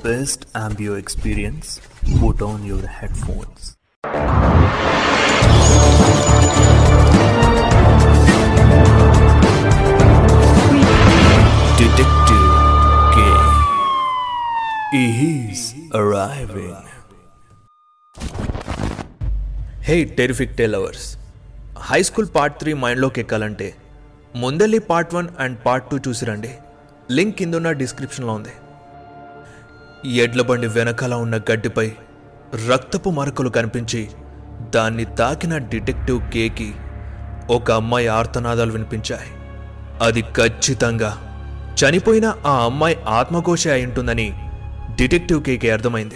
best ambio experience, put on your headphones. Detective K. He's arriving. Hey terrific Tay lovers high school part three మైండ్లోకి ఎక్కాలంటే ముందెళ్ళి part one and part two చూసిరండి link కిందున్న డిస్క్రిప్షన్లో ఉంది ఎడ్లబండి వెనకాల ఉన్న గడ్డిపై రక్తపు మరకలు కనిపించి దాన్ని తాకిన డిటెక్టివ్ కేకి ఒక అమ్మాయి ఆర్తనాదాలు వినిపించాయి. అది ఖచ్చితంగా చనిపోయిన ఆ అమ్మాయి ఆత్మఘోష అయి ఉంటుందని డిటెక్టివ్ కేకి అర్థమైంది.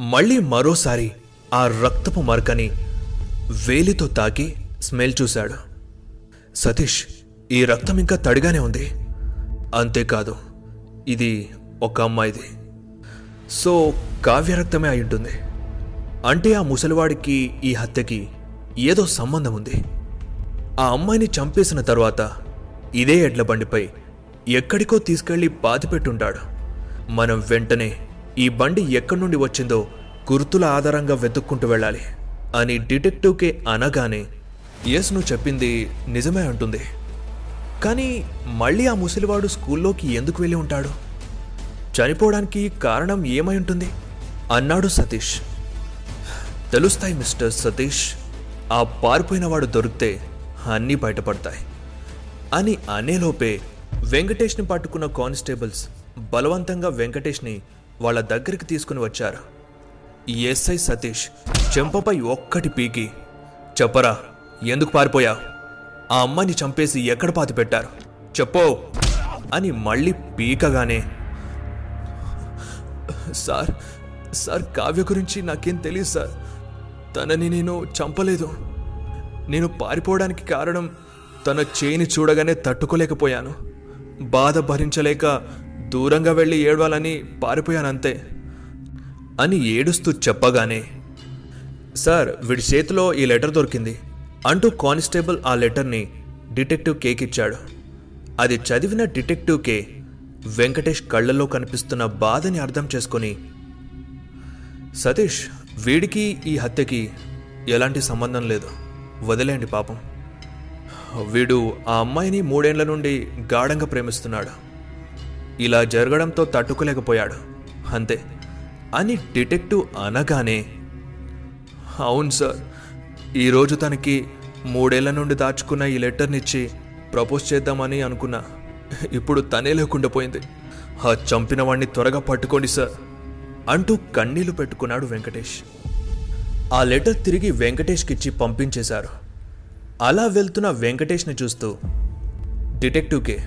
మళ్ళీ మరోసారి ఆ రక్తపు మరకని వేలితో తాకి స్మెల్ చూశాడు. సతీష్ ఈ రక్తం ఇంకా తడిగానే ఉంది. అంతేకాదు ఇది ఒక అమ్మాయిది. సో కావ్యరక్తమే అయి ఉంటుంది అంటే ఆ ముసలివాడికి ఈ హత్యకి ఏదో సంబంధం ఉంది ఆ అమ్మాయిని చంపేసిన తర్వాత ఇదే ఎడ్ల బండిపై ఎక్కడికో తీసుకెళ్ళి పాతిపెట్టుంటాడు. మనం వెంటనే ఈ బండి ఎక్కడి నుండి వచ్చిందో గుర్తుల ఆధారంగా వెతుక్కుంటూ వెళ్ళాలి అని డిటెక్టివ్కే అనగానే ఎస్ నువ్వు చెప్పింది నిజమే అంటుంది. కానీ మళ్ళీ ఆ ముసలివాడు స్కూల్లోకి ఎందుకు వెళ్ళి ఉంటాడు? చనిపోవడానికి కారణం ఏమై ఉంటుంది? అన్నాడు సతీష్. తెలుస్తాయి మిస్టర్ సతీష్ ఆ పారిపోయినవాడు దొరికితే అన్నీ బయటపడతాయి అని అనేలోపే వెంకటేష్ని పట్టుకున్న కానిస్టేబుల్స్ బలవంతంగా వెంకటేష్ని వాళ్ళ దగ్గరికి తీసుకుని వచ్చారు. ఎస్ఐ సతీష్ చెంపపై ఒక్కటి పీకి చెప్పరా ఎందుకు పారిపోయా ఆ అమ్మాయిని చంపేసి ఎక్కడ పాతి పెట్టారు చెప్పో అని మళ్ళీ పీకగానే సార్ సార్ కావ్య గురించి నాకేం తెలియదు సార్. తనని నేను చంపలేదు. నేను పారిపోవడానికి కారణం తన చేయిని చూడగానే తట్టుకోలేకపోయాను. బాధ భరించలేక దూరంగా వెళ్ళి ఏడవాలని పారిపోయానంతే. అని ఏడుస్తూ చెప్పగానే సార్ వీడి చేతిలో ఈ లెటర్ దొరికింది. అంటూ కానిస్టేబుల్ ఆ లెటర్ని డిటెక్టివ్ కేకిచ్చాడు. అది చదివిన డిటెక్టివ్ కే వెంకటేష్ కళ్ళల్లో కనిపిస్తున్న బాధని అర్థం చేసుకొని సతీష్ వీడికి ఈ హత్యకి ఎలాంటి సంబంధం లేదు. వదిలేండి పాపం. వీడు ఆ అమ్మాయిని మూడేళ్ళ నుండి గాఢంగా ప్రేమిస్తున్నాడు. ఇలా జరగడంతో తట్టుకోలేకపోయాడు. అంతే. అని డిటెక్టివ్ అనగానే అవును సార్ ఈరోజు తనకి మూడేళ్ళ నుండి దాచుకున్న ఈ లెటర్నిచ్చి ప్రపోజ్ చేద్దామని అనుకున్నా. ఇప్పుడు తనే లేకుండా పోయింది. ఆ చంపిన వాణ్ణి త్వరగా పట్టుకోండి సార్ అంటూ కన్నీళ్ళు పెట్టుకున్నాడు వెంకటేష్. ఆ లెటర్ తిరిగి వెంకటేష్కిచ్చి పంపించేశారు. అలా వెళ్తున్న వెంకటేష్ని చూస్తూ డిటెక్టివ్కే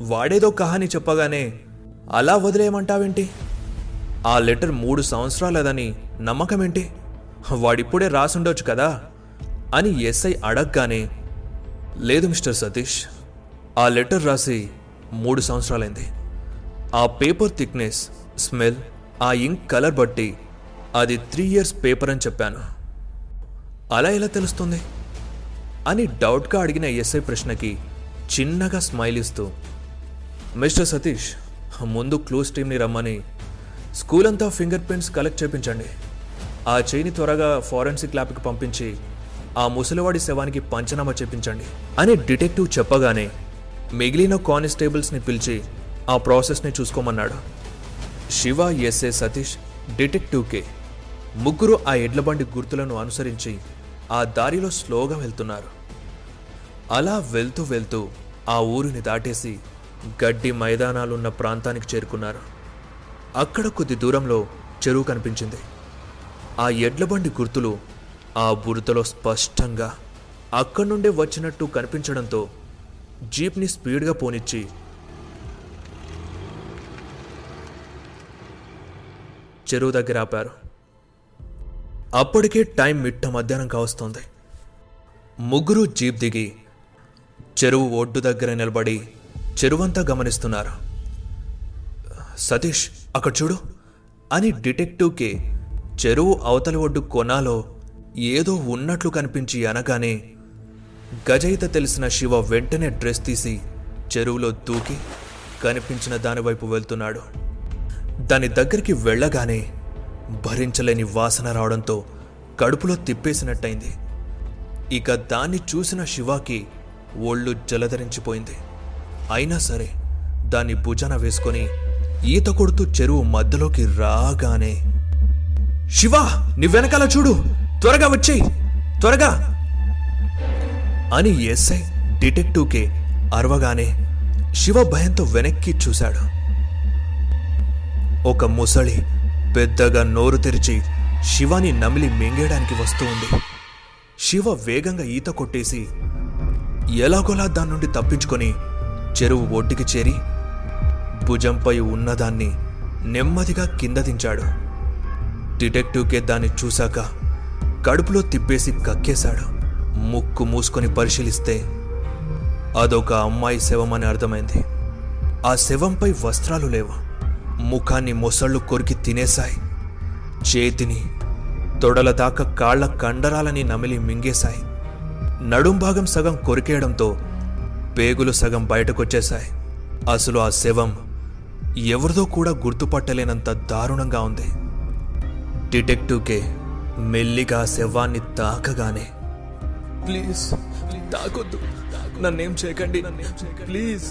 వాడేదో కహాని చెప్పగానే అలా వదిలేయమంటావేంటి? ఆ లెటర్ మూడు సంవత్సరాలదని నమ్మకమేంటి? వాడిప్పుడే రాసుండొచ్చు కదా? అని ఎస్ఐ అడగగానే లేదు మిస్టర్ సతీష్ ఆ లెటర్ రాసి మూడు సంవత్సరాలైంది. ఆ పేపర్ థిక్నెస్ స్మెల్ ఆ ఇంక్ కలర్ బట్టి అది త్రీ ఇయర్స్ పేపర్ అని చెప్పాను. అలా ఎలా తెలుస్తుంది? అని డౌట్గా అడిగిన ఎస్ఐ ప్రశ్నకి చిన్నగా స్మైల్ ఇస్తూ మిస్టర్ సతీష్ ముందు క్లూస్ టీమ్ని రమ్మని స్కూల్ అంతా ఫింగర్ ప్రింట్స్ కలెక్ట్ చేయించండి ఆ చేయిని త్వరగా ఫారెన్సిక్ ల్యాబ్కి పంపించి ఆ ముసలివాడి శవానికి పంచనామా చేపించండి అని డిటెక్టివ్ చెప్పగానే మిగిలిన కానిస్టేబుల్స్ని పిలిచి ఆ ప్రాసెస్ని చూసుకోమన్నాడు. Shiva SA Satish detective K. ముగ్గురు ఆ ఎడ్లబండి గుర్తులను అనుసరించి ఆ దారిలో స్లోగా వెళ్తున్నారు. అలా వెళ్తూ వెళ్తూ ఆ ఊరిని దాటేసి గడ్డి మైదానాలున్న ప్రాంతానికి చేరుకున్నారు. అక్కడ కొద్ది దూరంలో చెరువు కనిపించింది. ఆ ఎడ్లబండి గుర్తులు ఆ బురదలో స్పష్టంగా అక్కడి నుండే వచ్చినట్టు కనిపించడంతో జీప్ని స్పీడ్గా పోనిచ్చి. చెరువు దగ్గర ఆపారు. అప్పటికే టైం మిట్ట మధ్యాహ్నం కావస్తుంది. ముగ్గురు జీప్ దిగి చెరువు ఒడ్డు దగ్గర నిలబడి చెరువంతా గమనిస్తున్నారు. సతీష్ అక్కడ చూడు అని డిటెక్టివ్కి చెరువు అవతలి ఒడ్డు కొనాలో ఏదో ఉన్నట్లు కనిపించి అనగానే గజయిత తెలిసిన శివ వెంటనే డ్రెస్ తీసి చెరువులో దూకి కనిపించిన దానివైపు వెళ్తున్నాడు. దాని దగ్గరికి వెళ్ళగానే భరించలేని వాసన రావడంతో కడుపులో తిప్పేసినట్టయింది. ఇక దాన్ని చూసిన శివాకి ఒళ్ళు జలధరించిపోయింది. అయినా సరే దాన్ని భుజాన వేసుకొని ఈత కొడుతూ చెరువు మధ్యలోకి రాగానే శివా నీ వెనకాల చూడు. త్వరగా వచ్చేయి. త్వరగా. అని ఎస్ఐ డిటెక్టివ్కి అరవగానే శివ భయంతో వెనక్కి చూశాడు. ఒక ముసలి పెద్దగా నోరు తెరిచి శివాని నమిలి మింగేయడానికి వస్తూ ఉంది. శివ వేగంగా ఈత కొట్టేసి ఎలాగోలా దాని నుండి తప్పించుకొని చెరువు ఒడ్డుకి చేరి భుజంపై ఉన్నదాన్ని నెమ్మదిగా కింద దించాడు. డిటెక్టివ్కే దాన్ని చూశాక కడుపులో తిప్పేసి కక్కేశాడు. ముక్కు మూసుకొని పరిశీలిస్తే అదొక అమ్మాయి శవం అని అర్థమైంది. ఆ శవంపై వస్త్రాలు లేవు. ముఖాన్ని మొసళ్ళు కొరికి తినేశాయి. చేతిని తొడల దాకా కాళ్ళ కండరాలని నమిలి మింగేశాయి. నడుం భాగం సగం కొరికేయడంతో పేగులు సగం బయటకొచ్చేశాయి. అసలు ఆ శవం ఎవరిదో కూడా గుర్తుపట్టలేనంత దారుణంగా ఉంది. డిటెక్టివ్కే మెల్లిగా శవాన్ని తాకగానే ప్లీజ్. తాకొద్దు నన్నేం చేయకండి. ప్లీజ్.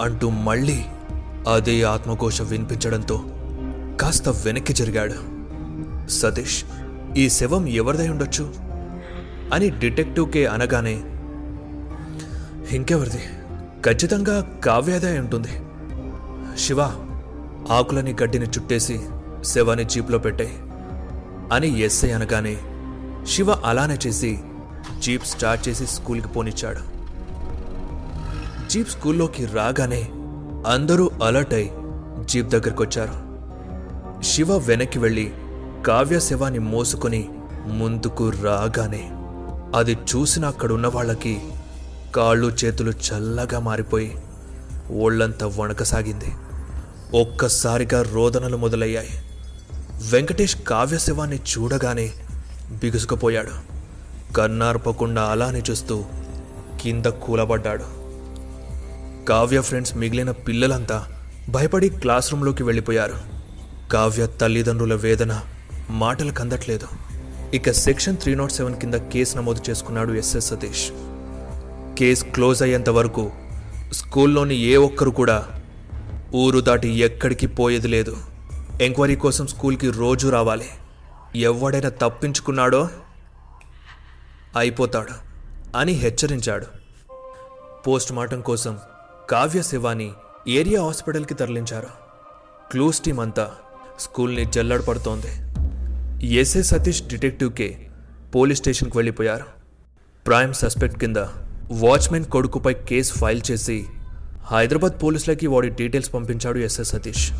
అంటూ మళ్ళీ అదే ఆత్మఘోష వినిపించడంతో కాస్త వెనక్కి జరిగాడు. సతీష్ ఈ శవం ఎవరిదై ఉండొచ్చు? అని డిటెక్టివ్కే అనగానే ఇంకెవరిది? ఖచ్చితంగా కావ్యాదే ఉంటుంది. శివ ఆకులని గడ్డిని చుట్టేసి శవాన్ని జీప్లో పెట్టాయి అని ఎస్ఐ అనగానే శివ అలానే చేసి జీప్ స్టార్ట్ చేసి స్కూల్కి పోనిచ్చాడు. జీప్ స్కూల్లోకి రాగానే అందరూ అలర్ట్ అయి జీప్ దగ్గరికి వచ్చారు శివ వెనక్కి వెళ్ళి కావ్య శవాన్ని మోసుకొని ముందుకు రాగానే అది చూసిన అక్కడున్న వాళ్ళకి కాళ్ళు చేతులు చల్లగా మారిపోయి ఒళ్ళంతా వణకసాగింది. ఒక్కసారిగా రోదనలు మొదలయ్యాయి. వెంకటేష్ కావ్య శవాన్ని చూడగానే బిగుసుకుపోయాడు. కన్నార్పకుండా అలానే చూస్తూ కింద కూలబడ్డాడు. కావ్య ఫ్రెండ్స్ మిగిలిన పిల్లలంతా భయపడి క్లాస్ రూమ్లోకి వెళ్ళిపోయారు. కావ్య తల్లిదండ్రుల వేదన మాటలు కందట్లేదు ఇక సెక్షన్ త్రీ నాట్ సెవెన్ కింద కేసు నమోదు చేసుకున్నాడు ఎస్ఎస్ సతీష్. కేసు క్లోజ్ అయ్యేంత వరకు స్కూల్లోని ఏ ఒక్కరు కూడా ఊరు దాటి ఎక్కడికి పోయేది లేదు. ఎంక్వైరీ కోసం స్కూల్కి రోజు రావాలి. ఎవడైనా తప్పించుకున్నాడో అయిపోతాడు అని హెచ్చరించాడు. పోస్ట్ మార్టం కోసం కావ్య శివాని ఏరియా హాస్పిటల్కి తరలించారు. క్లూస్ టీం అంతా స్కూల్ని జల్లడ పడుతోంది. ఎస్ఏ సతీష్ డిటెక్టివ్కే పోలీస్ స్టేషన్కి వెళ్ళిపోయారు. ప్రైమ్ సస్పెక్ట్ కింద వాచ్మెన్ కొడుకుపై కేసు ఫైల్ చేసి హైదరాబాద్ పోలీసులకి వాడి డీటెయిల్స్ పంపించాడు ఎస్ఏ సతీష్.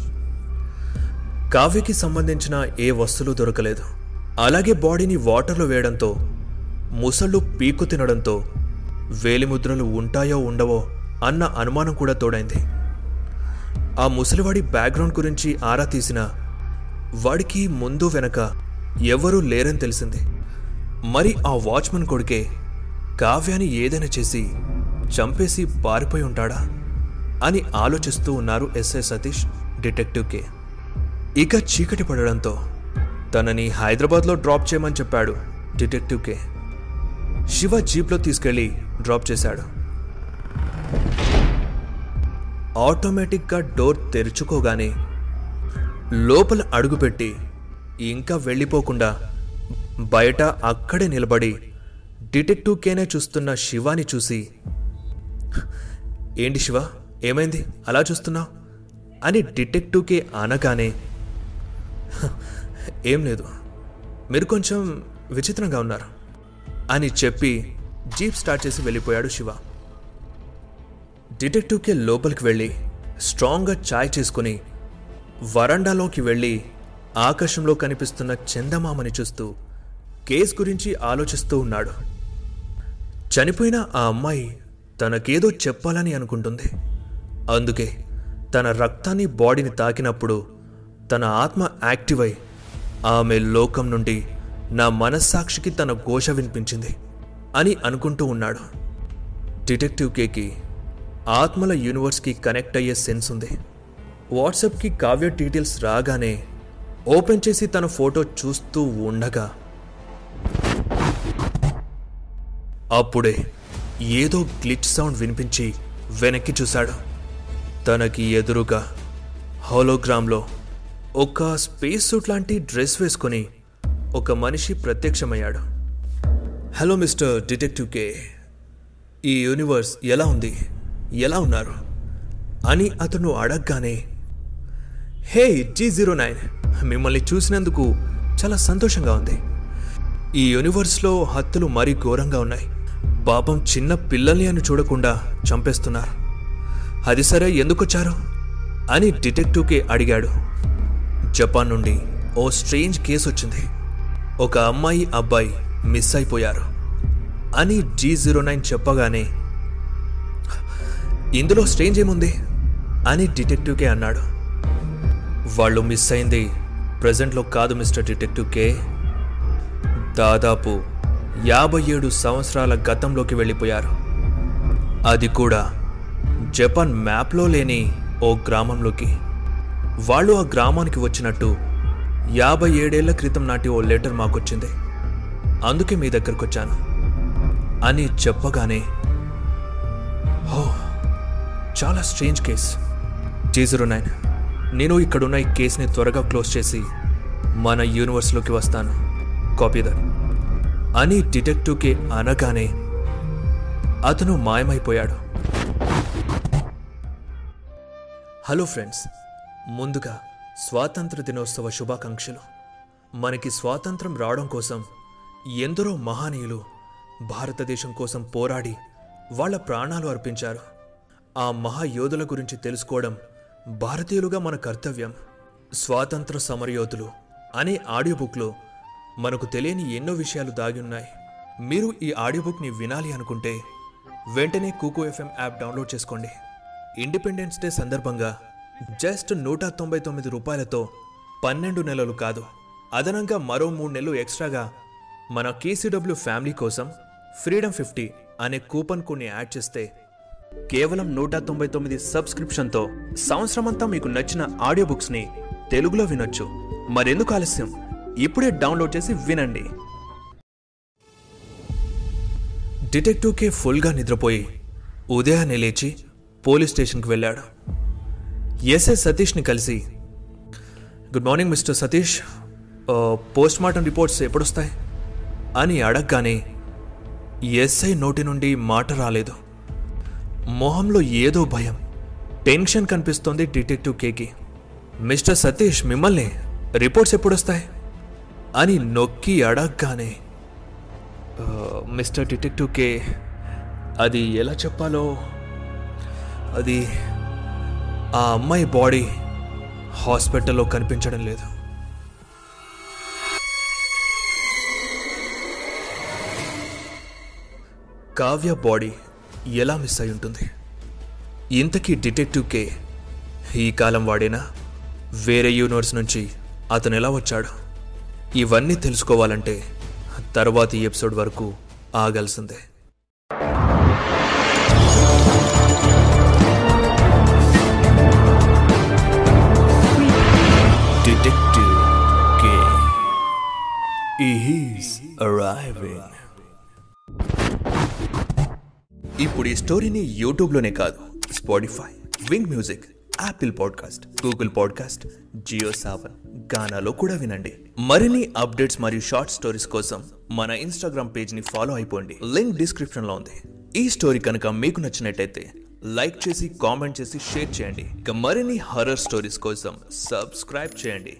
కావ్యకి సంబంధించిన ఏ వస్తువులు దొరకలేదు. అలాగే బాడీని వాటర్లో వేయడంతో ముసళ్ళు పీకు తినడంతో వేలిముద్రలు ఉంటాయో ఉండవో అన్న అనుమానం కూడా తోడైంది. ఆ ముసలివాడి బ్యాక్గ్రౌండ్ గురించి ఆరా తీసిన వాడికి ముందు వెనక ఎవరూ లేరని తెలిసింది. మరి ఆ వాచ్మన్ కొడుకే కావ్యాని ఏదైనా చేసి చంపేసి పారిపోయి ఉంటాడా అని ఆలోచిస్తూ ఉన్నారు ఎస్ఐ సతీష్ డిటెక్టివ్ కే. ఇక చీకటి పడడంతో తనని హైదరాబాద్లో డ్రాప్ చేయమని చెప్పాడు డిటెక్టివ్ కే. శివ జీప్లో తీసుకెళ్ళి డ్రాప్ చేశాడు. ఆటోమేటిక్గా డోర్ తెరుచుకోగానే లోపల అడుగుపెట్టి ఇంకా వెళ్ళిపోకుండా బయట అక్కడే నిలబడి డిటెక్టివ్ కేనే చూస్తున్న శివాని చూసి ఏంటి శివ ఏమైంది? అలా చూస్తున్నావు? అని డిటెక్టివ్కే అనగానే ఏం లేదు. మీరు కొంచెం విచిత్రంగా ఉన్నారు. అని చెప్పి జీప్ స్టార్ట్ చేసి వెళ్ళిపోయాడు శివ. డిటెక్టివ్కే లోపలికి వెళ్ళి స్ట్రాంగ్గా చాయ్ చేసుకుని వరండాలోకి వెళ్ళి ఆకాశంలో కనిపిస్తున్న చందమామని చూస్తూ కేస్ గురించి ఆలోచిస్తూ ఉన్నాడు. చనిపోయిన ఆ అమ్మాయి తనకేదో చెప్పాలని అనుకుంటుంది. అందుకే తన రక్తాన్ని బాడీని తాకినప్పుడు తన ఆత్మ యాక్టివ్ అయి ఆమె లోకం నుండి నా మనస్సాక్షికి తన ఘోష వినిపించింది అని అనుకుంటూ ఉన్నాడు. డిటెక్టివ్ కేకి ఆత్మల యూనివర్స్కి కనెక్ట్ అయ్యే సెన్స్ ఉంది. వాట్సాప్కి కావ్య డీటెయిల్స్ రాగానే ఓపెన్ చేసి తన ఫోటో చూస్తూ ఉండగా అప్పుడే ఏదో గ్లిచ్ సౌండ్ వినిపించి వెనక్కి చూశాడు. తనకి ఎదురుగా హోలోగ్రామ్లో ఒక స్పేస్ సూట్ లాంటి డ్రెస్ వేసుకొని ఒక మనిషి ప్రత్యక్షమయ్యాడు. హలో మిస్టర్ డిటెక్టివ్ కే ఈ యూనివర్స్ ఎలా ఉంది? ఎలా ఉన్నారు? అని అతను అడగగానే హే జీ జీరో నైన్ మిమ్మల్ని చూసినందుకు చాలా సంతోషంగా ఉంది. ఈ యూనివర్స్లో హత్యలు మరీ ఘోరంగా ఉన్నాయి. పాపం చిన్న పిల్లల్ని అని చూడకుండా చంపేస్తున్నారు. అది సరే ఎందుకొచ్చారు అని డిటెక్టివ్కి అడిగాడు. జపాన్ నుండి ఓ స్ట్రేంజ్ కేసు వచ్చింది. ఒక అమ్మాయి అబ్బాయి మిస్ అయిపోయారు. అని జీ జీరో నైన్ చెప్పగానే ఇందులో స్ట్రేంజ్ ఏముంది? అని డిటెక్టివ్కే అన్నాడు. వాళ్ళు మిస్ అయింది ప్రజెంట్లో కాదు మిస్టర్ డిటెక్టివ్ కే దాదాపు యాభై ఏడు సంవత్సరాల గతంలోకి వెళ్ళిపోయారు. అది కూడా జపాన్ మ్యాప్లో లేని ఓ గ్రామంలోకి. వాళ్ళు ఆ గ్రామానికి వచ్చినట్టు యాభై ఏడేళ్ళ క్రితం నాటి ఓ లెటర్ మాకొచ్చింది. అందుకే మీ దగ్గరకు వచ్చాను అని చెప్పగానే హో చాలా strange case. G zero nine నేను ఇక్కడున్న ఈ కేసుని త్వరగా క్లోజ్ చేసి మన యూనివర్స్లోకి వస్తాను. కాపీదర్ అని డిటెక్టివ్కి అనగానే అతను మాయమైపోయాడు. హలో ఫ్రెండ్స్ ముందుగా స్వాతంత్ర దినోత్సవ శుభాకాంక్షలు. మనకి స్వాతంత్రం రావడం కోసం ఎందరో మహనీయులు భారతదేశం కోసం పోరాడి వాళ్ళ ప్రాణాలు అర్పించారు. ఆ మహాయోధుల గురించి తెలుసుకోవడం భారతీయులుగా మన కర్తవ్యం. స్వాతంత్ర సమరయోధులు అనే ఆడియో బుక్లో మనకు తెలియని ఎన్నో విషయాలు దాగి ఉన్నాయి. మీరు ఈ ఆడియో బుక్ని వినాలి అనుకుంటే వెంటనే కూకో ఎఫ్ఎం యాప్ డౌన్లోడ్ చేసుకోండి. ఇండిపెండెన్స్ డే సందర్భంగా జస్ట్ నూట తొంభై తొమ్మిది రూపాయలతో పన్నెండు నెలలు కాదు అదనంగా మరో మూడు నెలలు ఎక్స్ట్రాగా మన కేసీడబ్ల్యూ ఫ్యామిలీ కోసం ఫ్రీడమ్ ఫిఫ్టీ అనే కూపన్ కొన్ని యాడ్ చేస్తే కేవలం నూట తొంభై తొమ్మిది సబ్స్క్రిప్షన్తో సంవత్సరమంతా మీకు నచ్చిన ఆడియో బుక్స్ని తెలుగులో వినొచ్చు. మరెందుకు ఆలస్యం? ఇప్పుడే డౌన్లోడ్ చేసి వినండి. డిటెక్టివ్కే ఫుల్గా నిద్రపోయి ఉదయాన్నే లేచి పోలీస్ స్టేషన్కి వెళ్ళాడు. ఎస్ఐ సతీష్ని కలిసి. Good morning mister Satish postmortem reports ఎప్పుడొస్తాయి? అని అడగగానే ఎస్ఐ నోటి నుండి మాట రాలేదు. మొహంలో ఏదో భయం టెన్షన్ కనిపిస్తోంది డిటెక్టివ్ కేకి. మిస్టర్ సతీష్ మిమ్మల్ని రిపోర్ట్స్ ఎప్పుడొస్తాయి? అని నొక్కి అడగగానే మిస్టర్ డిటెక్టివ్ కే అది ఎలా చెప్పాలో అది ఆ అమ్మాయి బాడీ హాస్పిటల్లో కనిపించడం లేదు. కావ్య బాడీ ఎలా మిస్ అయి ఉంటుంది? ఇంతకీ డిటెక్టివ్ కే ఈ కాలం వాడేనా? వేరే యూనివర్స్ నుంచి అతను ఎలా వచ్చాడు? ఇవన్నీ తెలుసుకోవాలంటే తర్వాతి ఎపిసోడ్ వరకు ఆగాల్సిందే. ఈస్ అరైవింగ్ ఇప్పుడు ఈ స్టోరీని యూట్యూబ్లోనే కాదు Spotify Wynk music Apple podcast Google podcast Jio Saavn గానాలో కూడా వినండి. మరిన్ని అప్డేట్స్ మరియు షార్ట్ స్టోరీస్ కోసం మన ఇన్స్టాగ్రామ్ పేజ్ని ఫాలో అయిపోండి. లింక్ డిస్క్రిప్షన్లో ఉంది. ఈ స్టోరీ కనుక మీకు నచ్చినట్టయితే లైక్ చేసి కామెంట్ చేసి షేర్ చేయండి. ఇక మరిన్ని హర్రర్ స్టోరీస్ కోసం సబ్స్క్రైబ్ చేయండి.